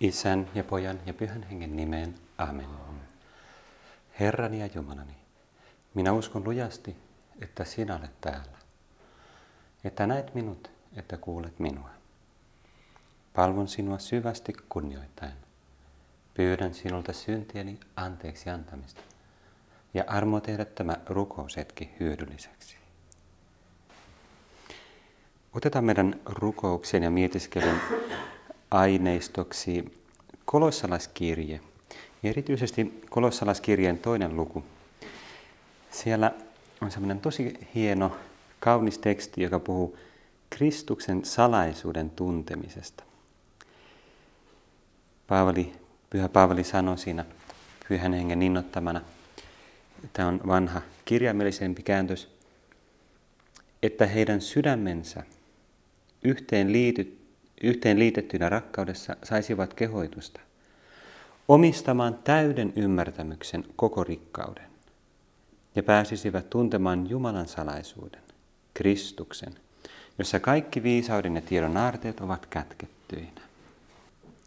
Isän ja pojan ja pyhän hengen nimeen. Amen. Herrani ja Jumalani, minä uskon lujasti, että sinä olet täällä. Että näet minut, että kuulet minua. Palvon sinua syvästi kunnioittaen. Pyydän sinulta syntieni anteeksi antamista ja armo tehdä tämä rukousetki hyödylliseksi. Otetaan meidän rukouksen ja mietiskelyn aineistoksi kolossalaiskirje. Erityisesti kolossalaiskirjeen toinen luku. Siellä on semmoinen tosi hieno, kaunis teksti, joka puhuu Kristuksen salaisuuden tuntemisesta. Paavali, Pyhä Paavali sanoi siinä Pyhän Hengen innottamana, tämä on vanha kirjaimellisempi kääntös, että heidän sydämensä yhteen liityt yhteen liitettynä rakkaudessa saisivat kehoitusta omistamaan täyden ymmärtämyksen koko rikkauden ja pääsisivät tuntemaan Jumalan salaisuuden, Kristuksen, jossa kaikki viisauden ja tiedon aarteet ovat kätkettyinä.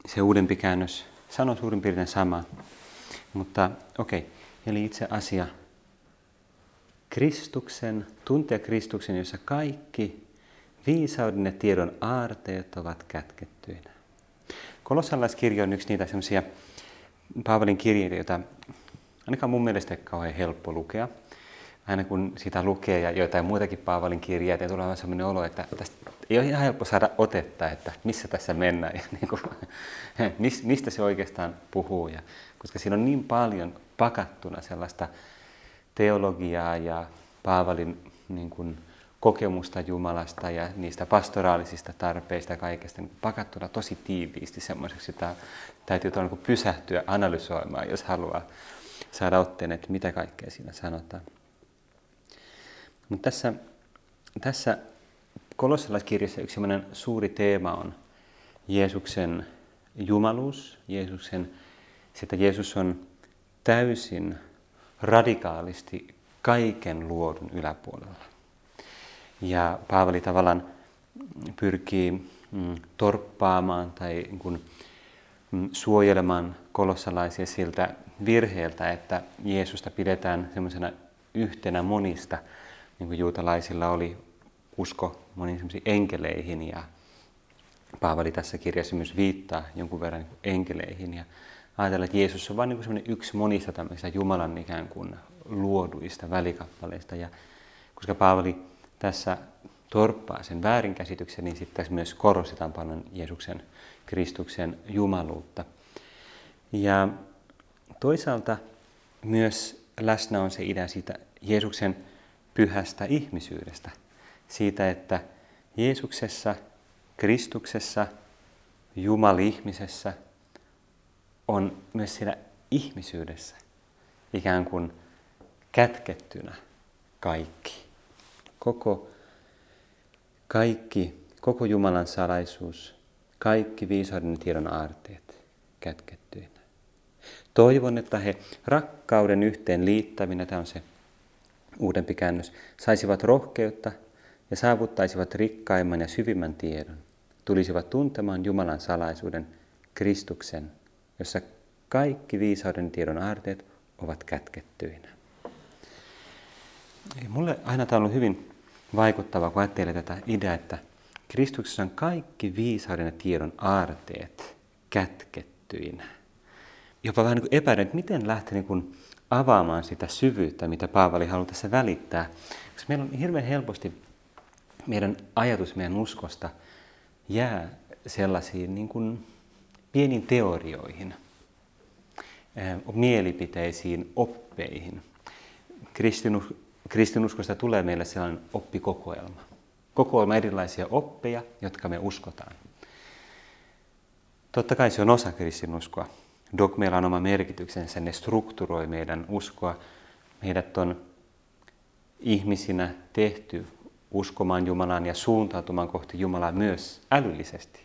Se uudempi käännös sanoo suurin piirtein sama, mutta okei, okay, eli itse asia Kristuksen, tuntea Kristuksen, jossa kaikki Viisauden ja tiedon aarteet ovat kätkettyinä. Kolossalaiskirja on yksi niitä semmoisia Paavalin kirjeitä, joita ainakaan mun mielestä ei kauhean helppo lukea. Aina kun sitä lukee ja joitain muitakin Paavalin kirjeitä, tulee vähän sellainen olo, että tästä ei ole ihan helppo saada otetta, että missä tässä mennään ja niin kuin, mistä se oikeastaan puhuu. Ja, koska siinä on niin paljon pakattuna sellaista teologiaa ja Paavalin niin kuin, kokemusta Jumalasta ja niistä pastoraalisista tarpeista kaikesta niin pakattuna tosi tiiviisti semmoiseksi, että täytyy niin pysähtyä analysoimaan, jos haluaa saada otteen, että mitä kaikkea siinä sanotaan. Mutta tässä, tässä kolossalaiskirjassa yksi suuri teema on Jeesuksen jumaluus, Jeesuksen, että Jeesus on täysin radikaalisti kaiken luodun yläpuolella. Ja Paavali tavallaan pyrkii mm, torppaamaan tai niin mm, suojelemaan kolossalaisia siltä virheeltä, että Jeesusta pidetään semmoisena yhtenä monista, niin kuin juutalaisilla oli usko moniin enkeleihin ja Paavali tässä kirjassa myös viittaa jonkun verran niin enkeleihin ja ajatella, että Jeesus on vain niin yksi monista tämmöisistä Jumalan ikään kuin luoduista välikappaleista. Ja koska Paavali tässä torppaa sen väärinkäsityksen, niin sitten tässä myös korostetaan paljon Jeesuksen, Kristuksen jumaluutta. Ja toisaalta myös läsnä on se idea siitä Jeesuksen pyhästä ihmisyydestä. Siitä, että Jeesuksessa, Kristuksessa, Jumali-ihmisessä on myös siinä ihmisyydessä ikään kuin kätkettynä kaikki koko, kaikki, koko Jumalan salaisuus, kaikki viisauden tiedon aarteet kätkettyinä. Toivon, että he rakkauden yhteen liittäminen, tämä on se uudempi käännös, saisivat rohkeutta ja saavuttaisivat rikkaimman ja syvimmän tiedon, tulisivat tuntemaan Jumalan salaisuuden, Kristuksen, jossa kaikki viisauden tiedon aarteet ovat kätkettyinä. Mulle aina tämä on ollut hyvin vaikuttava, kun ajattelee tätä ideaa, että Kristuksessa on kaikki viisauden ja tiedon aarteet kätkettyinä. Jopa vähän niin epäilen, että miten lähtee niin avaamaan sitä syvyyttä, mitä Paavali haluaa tässä välittää. Koska meillä on hirveän helposti meidän ajatus meidän uskosta jää sellaisiin niin kuin pieniin teorioihin, mielipiteisiin, oppeihin. Kristinus, kristinuskosta tulee meille sellainen oppikokoelma. Kokoelma erilaisia oppeja, jotka me uskotaan. Totta kai se on osa kristinuskoa. Dogmeilla on oma merkityksensä, ne strukturoi meidän uskoa. Meidät on ihmisinä tehty uskomaan Jumalaan ja suuntautumaan kohti Jumalaa myös älyllisesti.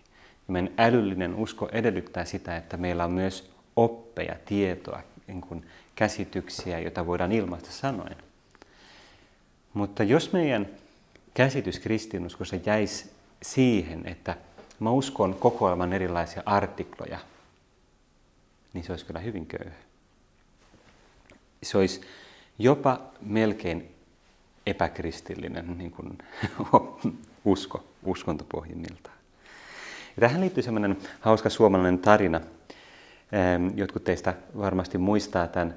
Ja meidän älyllinen usko edellyttää sitä, että meillä on myös oppeja, tietoa, niin kuin käsityksiä, joita voidaan ilmaista sanoen. Mutta jos meidän käsitys kristinuskossa jäisi siihen, että mä uskon kokoelman erilaisia artikloja, niin se olisi kyllä hyvin köyhä. Se olisi jopa melkein epäkristillinen niin kuin usko, uskontopohjimmiltaan. Ja tähän liittyy semmoinen hauska suomalainen tarina. Jotkut teistä varmasti muistaa tämän.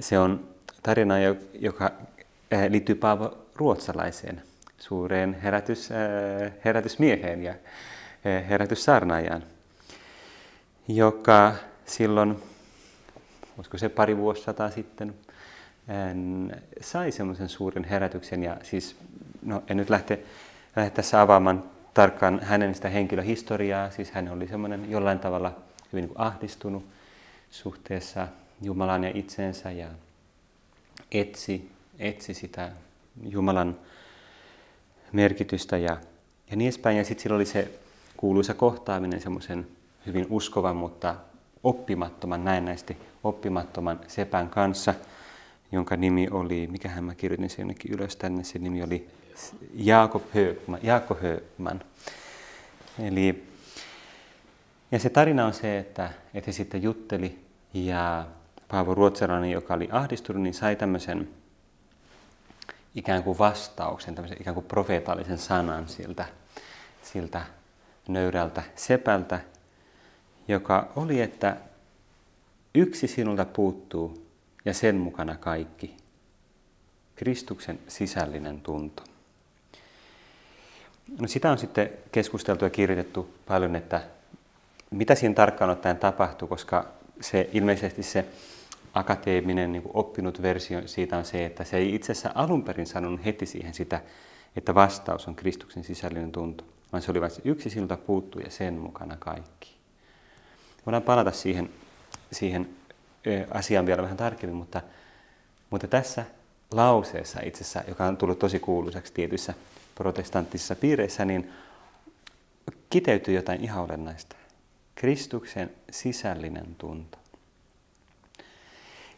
Se on tarina, joka liittyy Paavo Ruotsalaiseen, suureen herätys, herätysmieheen ja herätyssaarnaajaan, joka silloin, olisiko se pari vuosisataa sitten, sai semmoisen suuren herätyksen. Ja siis, no en nyt lähte, lähde tässä avaamaan tarkkaan hänen sitä henkilöhistoriaa. Siis hän oli semmoinen jollain tavalla hyvin niin ahdistunut suhteessa Jumalan ja itseensä ja etsi, etsi sitä Jumalan merkitystä ja, ja niin edespäin. Ja sitten sillä oli se kuuluisa kohtaaminen semmoisen hyvin uskovan, mutta oppimattoman, näennäisesti oppimattoman sepän kanssa, jonka nimi oli, mikähän mä kirjoitin sen jonnekin ylös tänne, se nimi oli Jakob Högman. Jakob Högman. Eli, ja se tarina on se, että, että he sitten jutteli ja Paavo Ruotsalainen, joka oli ahdistunut, niin sai tämmöisen ikään kuin vastauksen, tämmöisen ikään kuin profeetallisen sanan siltä, siltä nöyrältä sepältä, joka oli, että yksi sinulta puuttuu ja sen mukana kaikki. Kristuksen sisällinen tunto. No sitä on sitten keskusteltu ja kirjoitettu paljon, että mitä siinä tarkkaan ottaen tapahtuu, koska se ilmeisesti se akateeminen niin oppinut versio siitä on se, että se ei itse asiassa alun perin sanonut heti siihen sitä, että vastaus on Kristuksen sisällinen tunto, vaan se oli vain yksi siltä puuttuu ja sen mukana kaikki. Voidaan palata siihen, siihen asiaan vielä vähän tarkemmin, mutta, mutta tässä lauseessa itse asiassa, joka on tullut tosi kuuluisaksi tietyissä protestanttisissa piireissä, niin kiteytyy jotain ihan olennaista. Kristuksen sisällinen tunto.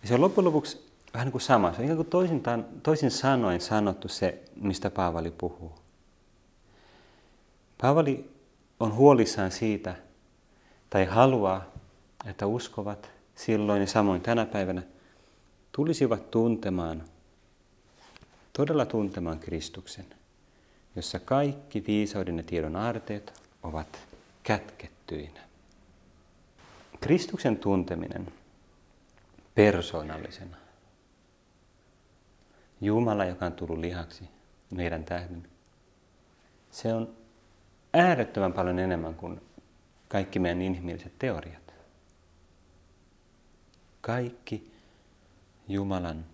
Ja se on loppujen lopuksi vähän niin kuin sama. Se on ikään kuin toisin, toisin sanoen sanottu se, mistä Paavali puhuu. Paavali on huolissaan siitä, tai haluaa, että uskovat silloin ja samoin tänä päivänä tulisivat tuntemaan, todella tuntemaan Kristuksen jossa kaikki viisauden ja tiedon aarteet ovat kätkettyinä. Kristuksen tunteminen persoonallisena. Jumala, joka on tullut lihaksi meidän tähden. Se on äärettömän paljon enemmän kuin kaikki meidän inhimilliset teoriat. Kaikki Jumalan,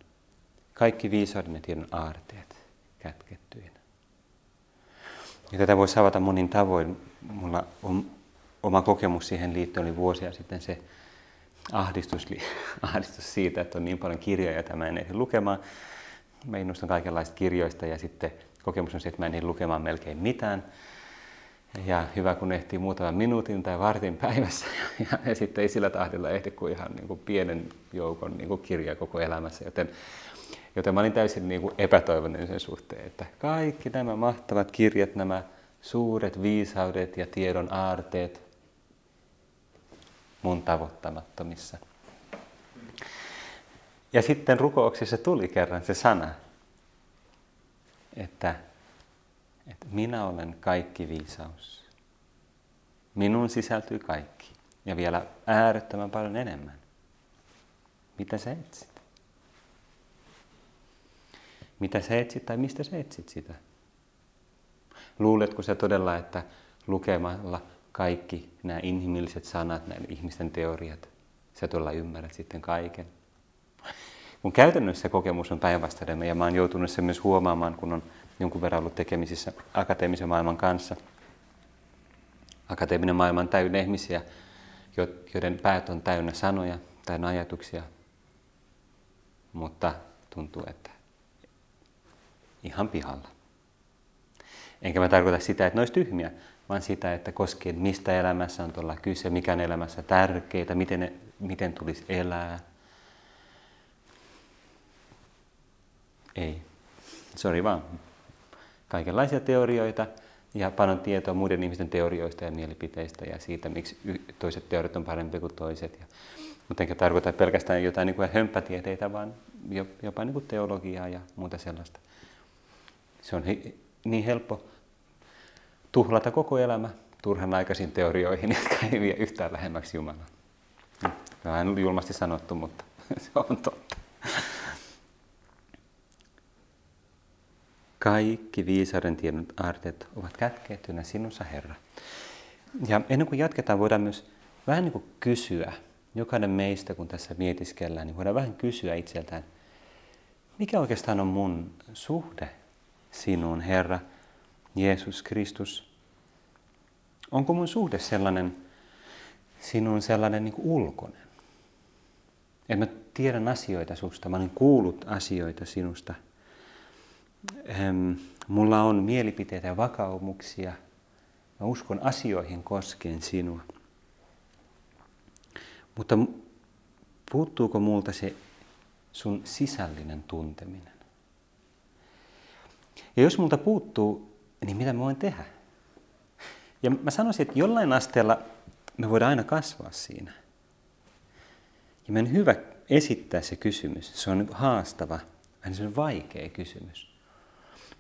kaikki viisauden ja tiedon aarteet kätkettyinä. Ja tätä voisi avata monin tavoin. Mulla on oma kokemus siihen liittyen oli vuosia sitten se ahdistus, ahdistus siitä, että on niin paljon kirjoja, että mä en ehdi lukemaan. Mä innostun kaikenlaista kirjoista ja sitten kokemus on se, että mä en ehdi lukemaan melkein mitään. Ja hyvä, kun ehtii muutaman minuutin tai vartin päivässä. Ja, ja sitten ei sillä tahdilla ehdi kuin ihan niin kuin pienen joukon niin kuin kirjaa koko elämässä. Joten Joten mä olin täysin niin kuin epätoivoinen sen suhteen, että kaikki nämä mahtavat kirjat, nämä suuret viisaudet ja tiedon aarteet mun tavoittamattomissa. Ja sitten rukouksessa tuli kerran se sana, että, että minä olen kaikki viisaus. Minun sisältyy kaikki ja vielä äärettömän paljon enemmän. Mitä sä etsit? Mitä sä etsit tai mistä sä etsit sitä? Luuletko sä todella, että lukemalla kaikki nämä inhimilliset sanat, nämä ihmisten teoriat, sä todella ymmärrät sitten kaiken? Mun käytännössä kokemus on päinvastainen ja mä oon joutunut sen myös huomaamaan, kun on jonkun verran ollut tekemisissä akateemisen maailman kanssa. Akateeminen maailma on täynnä ihmisiä, joiden päät on täynnä sanoja tai ajatuksia, mutta tuntuu, että ihan pihalla. Enkä mä tarkoita sitä, että ne olisi tyhmiä, vaan sitä, että koskien mistä elämässä on tuolla kyse, mikä on elämässä tärkeää, miten, ne, miten tulisi elää. Ei. Sori vaan. Kaikenlaisia teorioita ja panon tietoa muiden ihmisten teorioista ja mielipiteistä ja siitä, miksi toiset teoriat on parempi kuin toiset. Ja Mutta enkä tarkoita pelkästään jotain niin kuin hömppätieteitä, vaan jopa niin kuin teologiaa ja muuta sellaista. Se on niin helppo tuhlata koko elämä turhan aikaisin teorioihin, jotka ei vie yhtään lähemmäksi Jumalaa. Vähän julmasti sanottu, mutta se on totta. Kaikki viisauden tiedon aarteet ovat kätkettynä sinussa, Herra. Ja ennen kuin jatketaan, voidaan myös vähän niin kuin kysyä, jokainen meistä, kun tässä mietiskellään, niin voidaan vähän kysyä itseltään, mikä oikeastaan on mun suhde sinuun, Herra, Jeesus Kristus? Onko mun suhde sellainen, sinun sellainen niin ulkoinen? Että mä tiedän asioita susta, mä olen kuullut asioita sinusta. mulla on mielipiteitä ja vakaumuksia. Mä uskon asioihin koskien sinua. Mutta puuttuuko multa se sun sisällinen tunteminen? Ja jos multa puuttuu, niin mitä mä voin tehdä? Ja mä sanoisin, että jollain asteella me voidaan aina kasvaa siinä. Ja meidän hyvä esittää se kysymys. Se on haastava, vähän se vaikea kysymys.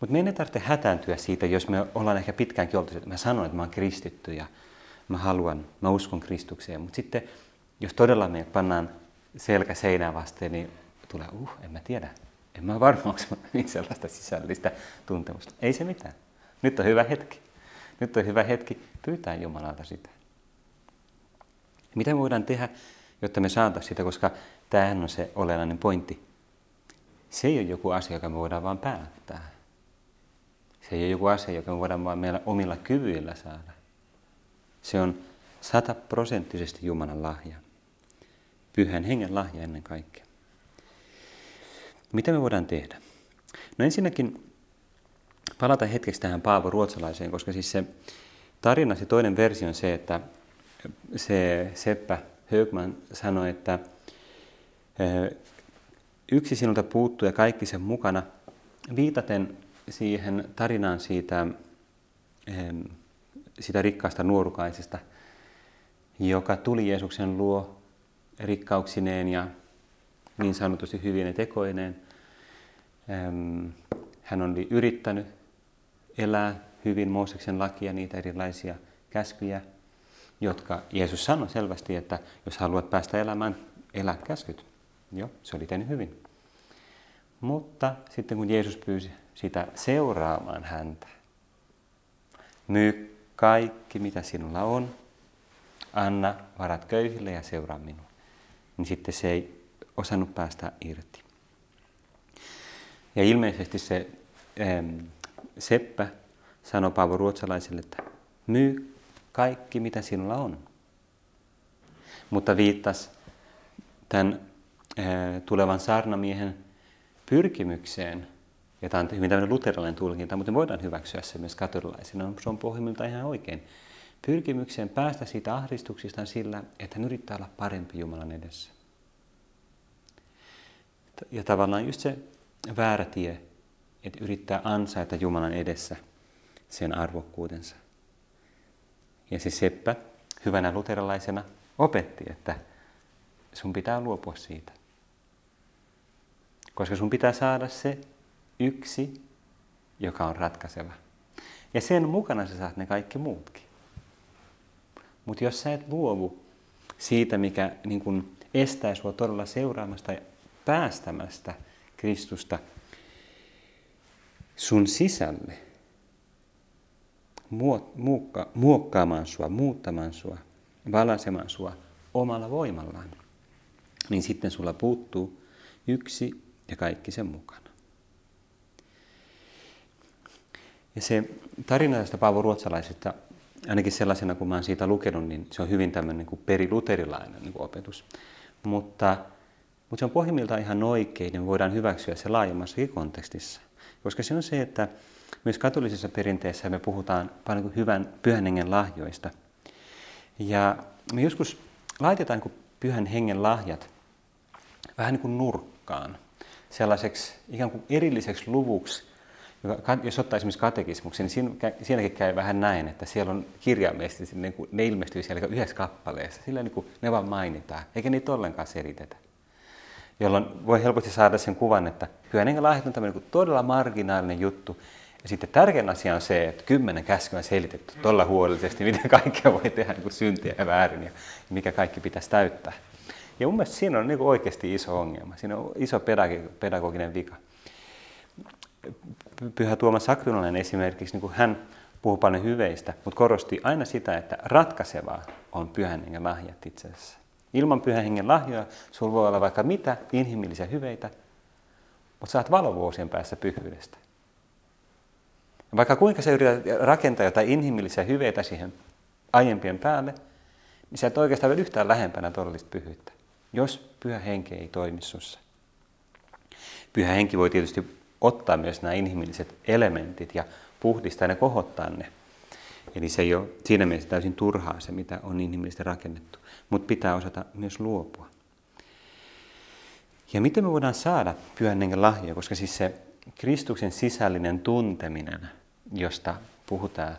Mutta meidän ei tarvitse hätääntyä siitä, jos me ollaan ehkä pitkäänkin oltu, että mä sanon, että mä oon kristitty ja mä haluan, mä uskon Kristukseen. Mutta sitten, jos todella me pannaan selkä seinään vasten, niin tulee, uh, en mä tiedä. En mä varma, onko niin sellaista sisällistä tuntemusta. Ei se mitään. Nyt on hyvä hetki. Nyt on hyvä hetki pyytää Jumalalta sitä. Mitä me voidaan tehdä, jotta me saataisiin sitä, koska tämähän on se olennainen pointti. Se ei ole joku asia, joka me voidaan vaan päättää. Se ei ole joku asia, joka me voidaan vaan meillä omilla kyvyillä saada. Se on sataprosenttisesti Jumalan lahja. Pyhän hengen lahja ennen kaikkea. Mitä me voidaan tehdä? No ensinnäkin palata hetkeksi tähän Paavo Ruotsalaiseen, koska siis se tarina, se toinen versio on se, että se Seppä Högman sanoi, että yksi sinulta puuttuu ja kaikki sen mukana, viitaten siihen tarinaan siitä, sitä rikkaasta nuorukaisesta, joka tuli Jeesuksen luo rikkauksineen ja niin sanotusti hyvien tekoineen. Hän oli yrittänyt elää hyvin Mooseksen lakia, niitä erilaisia käskyjä, jotka Jeesus sanoi selvästi, että jos haluat päästä elämään, elä käskyt. Joo, se oli tehnyt hyvin. Mutta sitten kun Jeesus pyysi sitä seuraamaan häntä, myy kaikki mitä sinulla on, anna varat köyhille ja seuraa minua. Niin sitten se ei osannut päästä irti. Ja ilmeisesti se ähm, Seppä sanoi Paavo Ruotsalaiselle, että myy kaikki mitä sinulla on. Mutta viittasi tämän äh, tulevan saarnamiehen pyrkimykseen, ja tämä on hyvin tämmöinen luterilainen tulkinta, mutta me voidaan hyväksyä se myös katolilaisena, se on pohjimmiltaan ihan oikein. Pyrkimykseen päästä siitä ahdistuksista sillä, että hän yrittää olla parempi Jumalan edessä. Ja tavallaan just se väärä tie, että yrittää ansaita Jumalan edessä sen arvokkuutensa. Ja se Seppä hyvänä luterilaisena opetti, että sun pitää luopua siitä. Koska sun pitää saada se yksi, joka on ratkaiseva. Ja sen mukana sä saat ne kaikki muutkin. Mutta jos sä et luovu siitä, mikä niin kun estää sua todella seuraamasta ja päästämästä Kristusta sun sisälle, muokka, muokkaamaan sua, muuttamaan sua, valasemaan sua omalla voimallaan, niin sitten sulla puuttuu yksi ja kaikki sen mukana. Ja se tarina tästä Paavo Ruotsalaisesta, ainakin sellaisena kuin mä oon siitä lukenut, niin se on hyvin tämmöinen niin periluterilainen niin kuin opetus. Mutta, mutta se on pohjimmiltaan ihan oikein, niin voidaan hyväksyä se laajemmassakin kontekstissa. Koska se on se, että myös katolisessa perinteessä me puhutaan paljon kuin hyvän pyhän hengen lahjoista. Ja me joskus laitetaan kuin pyhän hengen lahjat vähän niin kuin nurkkaan, sellaiseksi ikään kuin erilliseksi luvuksi, jos ottaa esimerkiksi katekismuksen, niin siinä, siinäkin käy vähän näin, että siellä on kirjaimellisesti, niin ne ilmestyy siellä yhdessä kappaleessa. Sillä niin kuin ne vaan mainitaan, eikä niitä ollenkaan selitetä. Jolloin voi helposti saada sen kuvan, että pyhän lahjat on tämmöinen niin todella marginaalinen juttu. Ja sitten tärkein asia on se, että kymmenen käskyä on selitetty todella huolellisesti, miten kaikkea voi tehdä niin syntiä ja väärin ja mikä kaikki pitäisi täyttää. Ja mun mielestä siinä on niin oikeasti iso ongelma. Siinä on iso pedagoginen vika. Pyhä Tuomas Akvinolainen esimerkiksi, niin kuin hän puhuu paljon hyveistä, mutta korosti aina sitä, että ratkaisevaa on pyhän hengen lahjat itse asiassa. Ilman pyhän hengen lahjoja sulla voi olla vaikka mitä inhimillisiä hyveitä, mutta saat valovuosien päässä pyhyydestä. Ja vaikka kuinka sä yrität rakentaa jotain inhimillisiä hyveitä siihen aiempien päälle, niin sä et oikeastaan ole yhtään lähempänä todellista pyhyyttä, jos pyhä henki ei toimi sussa. Pyhä henki voi tietysti ottaa myös nämä inhimilliset elementit ja puhdistaa ne, kohottaa ne. Eli se ei ole siinä mielessä täysin turhaa se, mitä on inhimillisesti rakennettu, mutta pitää osata myös luopua. Ja miten me voidaan saada pyhän hengen lahjoja, koska siis se Kristuksen sisällinen tunteminen, josta puhutaan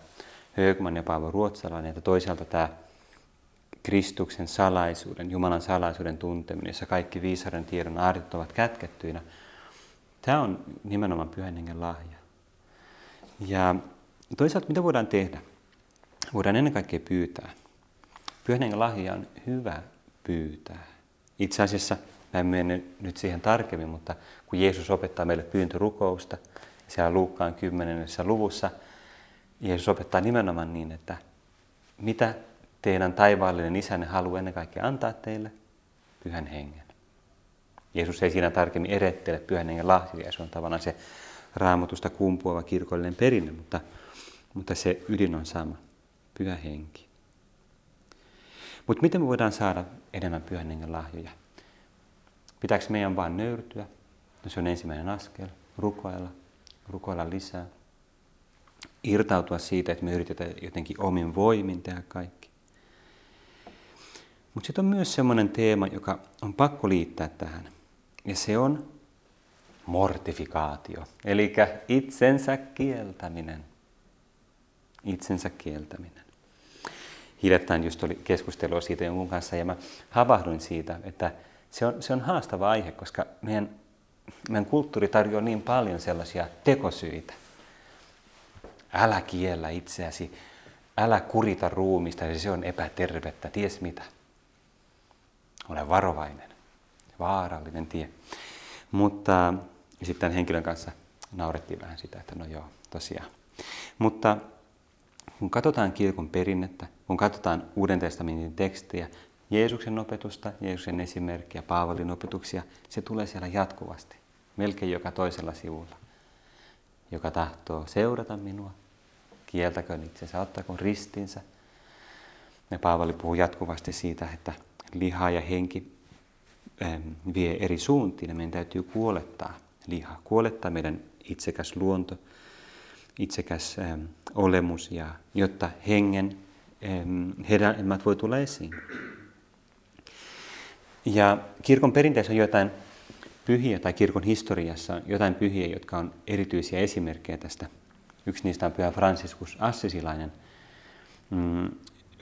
Högman ja Paavo Ruotsalainen, ja toisaalta tämä Kristuksen salaisuuden, Jumalan salaisuuden tunteminen, jossa kaikki viisauden tiedon aartit ovat kätkettyinä, Tämä on nimenomaan pyhän hengen lahja. Ja toisaalta mitä voidaan tehdä? Voidaan ennen kaikkea pyytää. Pyhän hengen lahja on hyvä pyytää. Itse asiassa, mä en mene nyt siihen tarkemmin, mutta kun Jeesus opettaa meille pyyntörukousta, siellä Luukkaan 10. luvussa, Jeesus opettaa nimenomaan niin, että mitä teidän taivaallinen isänne haluaa ennen kaikkea antaa teille? Pyhän hengen. Jeesus ei siinä tarkemmin erettele pyhän hengen lahjoja, se on tavallaan se raamatusta kumpuava kirkollinen perinne, mutta, mutta se ydin on sama, pyhä henki. Mutta miten me voidaan saada enemmän pyhän hengen lahjoja? Pitääkö meidän vain nöyrtyä? No se on ensimmäinen askel. Rukoilla, rukoilla lisää. Irtautua siitä, että me yritetään jotenkin omin voimin tehdä kaikki. Mutta sitten on myös sellainen teema, joka on pakko liittää tähän. Ja se on mortifikaatio, eli itsensä kieltäminen. Itsensä kieltäminen. Hiljattain just oli keskustelua siitä jonkun kanssa ja mä havahduin siitä, että se on, se on haastava aihe, koska meidän, meidän kulttuuri tarjoaa niin paljon sellaisia tekosyitä. Älä kiellä itseäsi, älä kurita ruumista, se on epätervettä, ties mitä. Ole varovainen vaarallinen tie. Mutta sitten henkilön kanssa naurettiin vähän sitä, että no joo, tosiaan. Mutta kun katsotaan kirkon perinnettä, kun katsotaan Uuden testamentin tekstejä, Jeesuksen opetusta, Jeesuksen esimerkkiä, Paavalin opetuksia, se tulee siellä jatkuvasti, melkein joka toisella sivulla. Joka tahtoo seurata minua, kieltäköön itsensä, ottakoon ristinsä. Ja Paavali puhuu jatkuvasti siitä, että liha ja henki vie eri suuntiin ja meidän täytyy kuolettaa liha, kuolettaa meidän itsekäs luonto, itsekäs ähm, olemus, ja, jotta hengen ähm, hedelmät voi tulla esiin. Ja kirkon perinteessä on jotain pyhiä, tai kirkon historiassa on jotain pyhiä, jotka on erityisiä esimerkkejä tästä. Yksi niistä on pyhä Franciscus Assisilainen. Mm,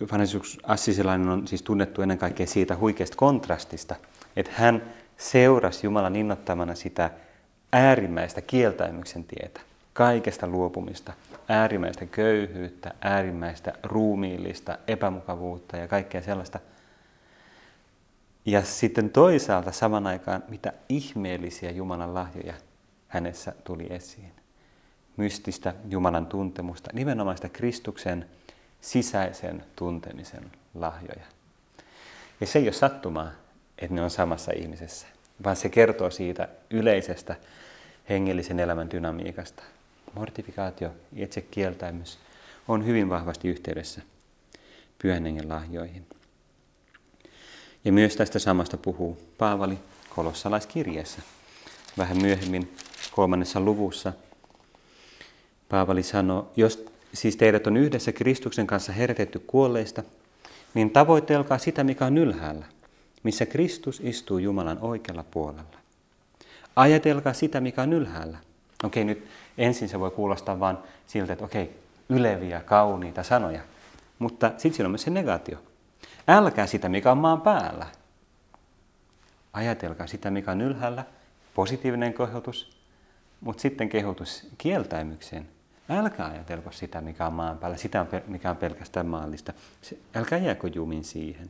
Franciscus Assisilainen on siis tunnettu ennen kaikkea siitä huikeasta kontrastista – että hän seurasi Jumalan innottamana sitä äärimmäistä kieltäymyksen tietä, kaikesta luopumista, äärimmäistä köyhyyttä, äärimmäistä ruumiillista epämukavuutta ja kaikkea sellaista. Ja sitten toisaalta saman aikaan, mitä ihmeellisiä Jumalan lahjoja hänessä tuli esiin. Mystistä Jumalan tuntemusta, nimenomaan sitä Kristuksen sisäisen tuntemisen lahjoja. Ja se ei ole sattumaa, että ne on samassa ihmisessä, vaan se kertoo siitä yleisestä hengellisen elämän dynamiikasta. Mortifikaatio, itsekieltäymys on hyvin vahvasti yhteydessä pyhän hengen lahjoihin. Ja myös tästä samasta puhuu Paavali kolossalaiskirjeessä. Vähän myöhemmin kolmannessa luvussa Paavali sanoo, jos siis teidät on yhdessä Kristuksen kanssa herätetty kuolleista, niin tavoitelkaa sitä, mikä on ylhäällä, missä Kristus istuu Jumalan oikealla puolella. Ajatelkaa sitä, mikä on ylhäällä. Okei, nyt ensin se voi kuulostaa vain siltä, että okei, yleviä, kauniita sanoja. Mutta sitten siinä on myös se negaatio. Älkää sitä, mikä on maan päällä. Ajatelkaa sitä, mikä on ylhäällä, positiivinen kehotus, mutta sitten kehotus kieltäymykseen. Älkää ajatelko sitä, mikä on maan päällä, sitä, mikä on pelkästään maallista. Älkää jääkö jumin siihen.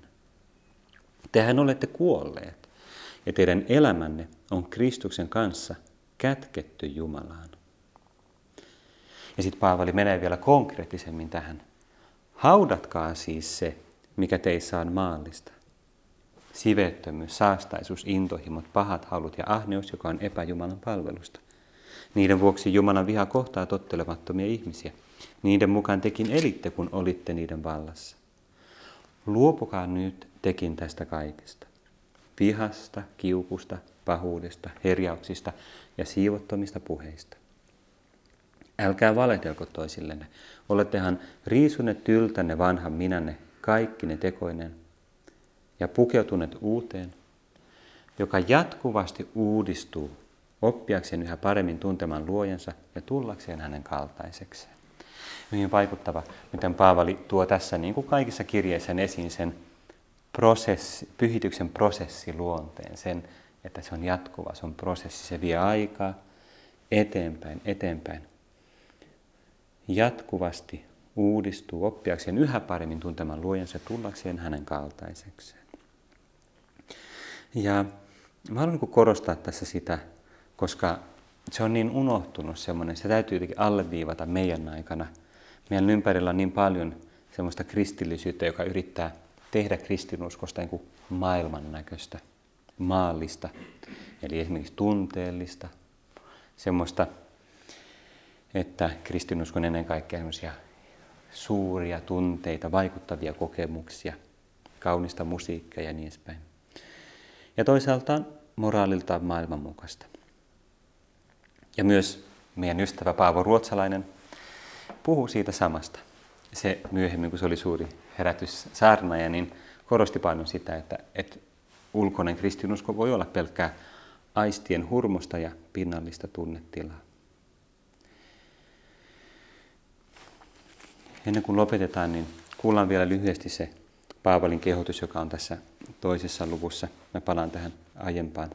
Tehän olette kuolleet ja teidän elämänne on Kristuksen kanssa kätketty Jumalaan. Ja sitten Paavali menee vielä konkreettisemmin tähän. Haudatkaa siis se, mikä teissä on maallista. Sivettömyys, saastaisuus, intohimot, pahat halut ja ahneus, joka on epäjumalan palvelusta. Niiden vuoksi Jumalan viha kohtaa tottelemattomia ihmisiä. Niiden mukaan tekin elitte, kun olitte niiden vallassa. Luopukaa nyt tekin tästä kaikesta. Vihasta, kiukusta, pahuudesta, herjauksista ja siivottomista puheista. Älkää valehdelko toisillenne. Olettehan riisuneet tyltänne vanhan minänne kaikki ne tekoinen ja pukeutuneet uuteen, joka jatkuvasti uudistuu oppiakseen yhä paremmin tuntemaan luojansa ja tullakseen hänen kaltaisekseen. Hyvin vaikuttava, miten Paavali tuo tässä niin kuin kaikissa kirjeissä esiin sen prosessi, pyhityksen prosessiluonteen, sen, että se on jatkuva, se on prosessi, se vie aikaa eteenpäin, eteenpäin. Jatkuvasti uudistuu oppiakseen yhä paremmin tuntemaan luojansa tullakseen hänen kaltaisekseen. Ja mä haluan niin korostaa tässä sitä, koska se on niin unohtunut semmoinen, se täytyy jotenkin alleviivata meidän aikana. Meidän ympärillä on niin paljon semmoista kristillisyyttä, joka yrittää tehdä kristinuskosta niin kuin maailman näköistä, maallista, eli esimerkiksi tunteellista, semmoista, että kristinusko on ennen kaikkea semmoisia suuria tunteita, vaikuttavia kokemuksia, kaunista musiikkia ja niin edespäin. Ja toisaalta moraaliltaan maailmanmukaista. Ja myös meidän ystävä Paavo Ruotsalainen puhuu siitä samasta. Se myöhemmin, kun se oli suuri herätys saarnaaja, niin korosti paljon sitä, että, että ulkoinen kristinusko voi olla pelkkää aistien hurmosta ja pinnallista tunnetilaa. Ennen kuin lopetetaan, niin kuullaan vielä lyhyesti se Paavalin kehotus, joka on tässä toisessa luvussa. Mä palaan tähän aiempaan.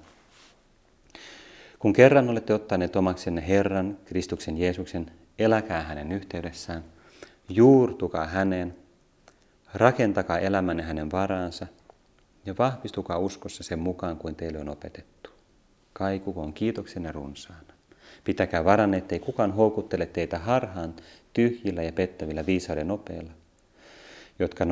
Kun kerran olette ottaneet omaksenne Herran, Kristuksen Jeesuksen, eläkää hänen yhteydessään, juurtukaa häneen, rakentakaa elämänne hänen varaansa ja vahvistukaa uskossa sen mukaan kuin teille on opetettu. Kaikukoon kiitoksenne runsaana. Pitäkää varanne, ettei kukaan houkuttele teitä harhaan tyhjillä ja pettävillä viisauden opeilla, jotka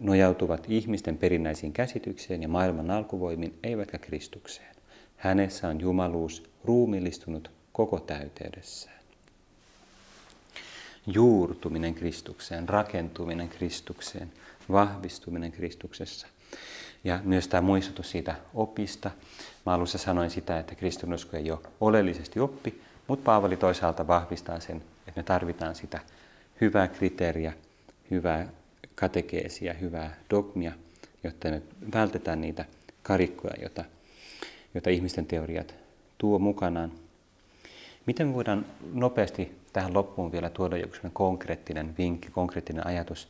nojautuvat ihmisten perinnäisiin käsitykseen ja maailman alkuvoimin, eivätkä Kristukseen. Hänessä on jumaluus ruumillistunut koko täyteydessään. Juurtuminen Kristukseen, rakentuminen Kristukseen, vahvistuminen Kristuksessa. Ja myös tämä muistutus siitä opista. Mä alussa sanoin sitä, että kristinusko ei ole oleellisesti oppi, mutta Paavali toisaalta vahvistaa sen, että me tarvitaan sitä hyvää kriteeriä, hyvää katekeesia, hyvää dogmia, jotta me vältetään niitä karikkoja, joita, joita ihmisten teoriat tuo mukanaan. Miten me voidaan nopeasti tähän loppuun vielä tuoda joku konkreettinen vinkki, konkreettinen ajatus?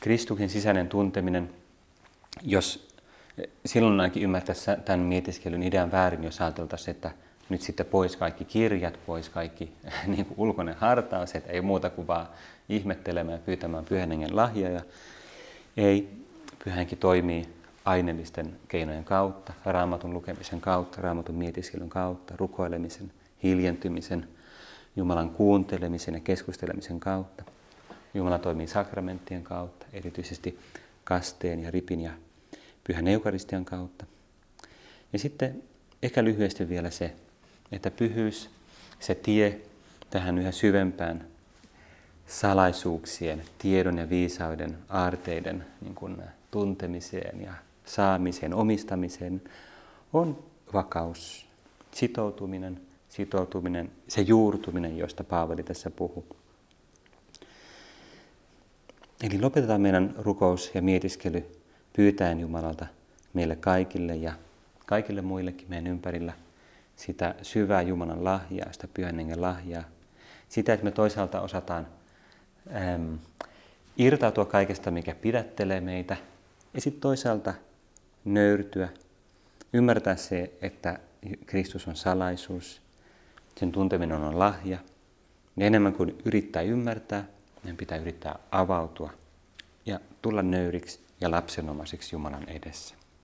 Kristuksen sisäinen tunteminen, jos silloin ainakin ymmärtäisi tämän mietiskelyn idean väärin, jos ajateltaisiin, että nyt sitten pois kaikki kirjat, pois kaikki niin kuin ulkoinen hartaus, että ei muuta kuin vaan ihmettelemään ja pyytämään pyhän hengen lahjoja. Ei, pyhänkin toimii aineellisten keinojen kautta, raamatun lukemisen kautta, raamatun mietiskelyn kautta, rukoilemisen, hiljentymisen, Jumalan kuuntelemisen ja keskustelemisen kautta. Jumala toimii sakramenttien kautta, erityisesti kasteen ja ripin ja pyhän eukaristian kautta. Ja sitten ehkä lyhyesti vielä se, että pyhyys, se tie tähän yhä syvempään salaisuuksien, tiedon ja viisauden, aarteiden niin kuin tuntemiseen ja saamiseen, omistamiseen, on vakaus, sitoutuminen, sitoutuminen, se juurtuminen, josta Paavali tässä puhuu. Eli lopetetaan meidän rukous ja mietiskely pyytäen Jumalalta meille kaikille ja kaikille muillekin meidän ympärillä sitä syvää Jumalan lahjaa, sitä pyhän hengen lahjaa. Sitä, että me toisaalta osataan äm, irtautua kaikesta, mikä pidättelee meitä, ja sitten toisaalta nöyrtyä, ymmärtää se, että Kristus on salaisuus, sen tunteminen on lahja. Ja enemmän kuin yrittää ymmärtää, meidän pitää yrittää avautua ja tulla nöyriksi ja lapsenomaiseksi Jumalan edessä.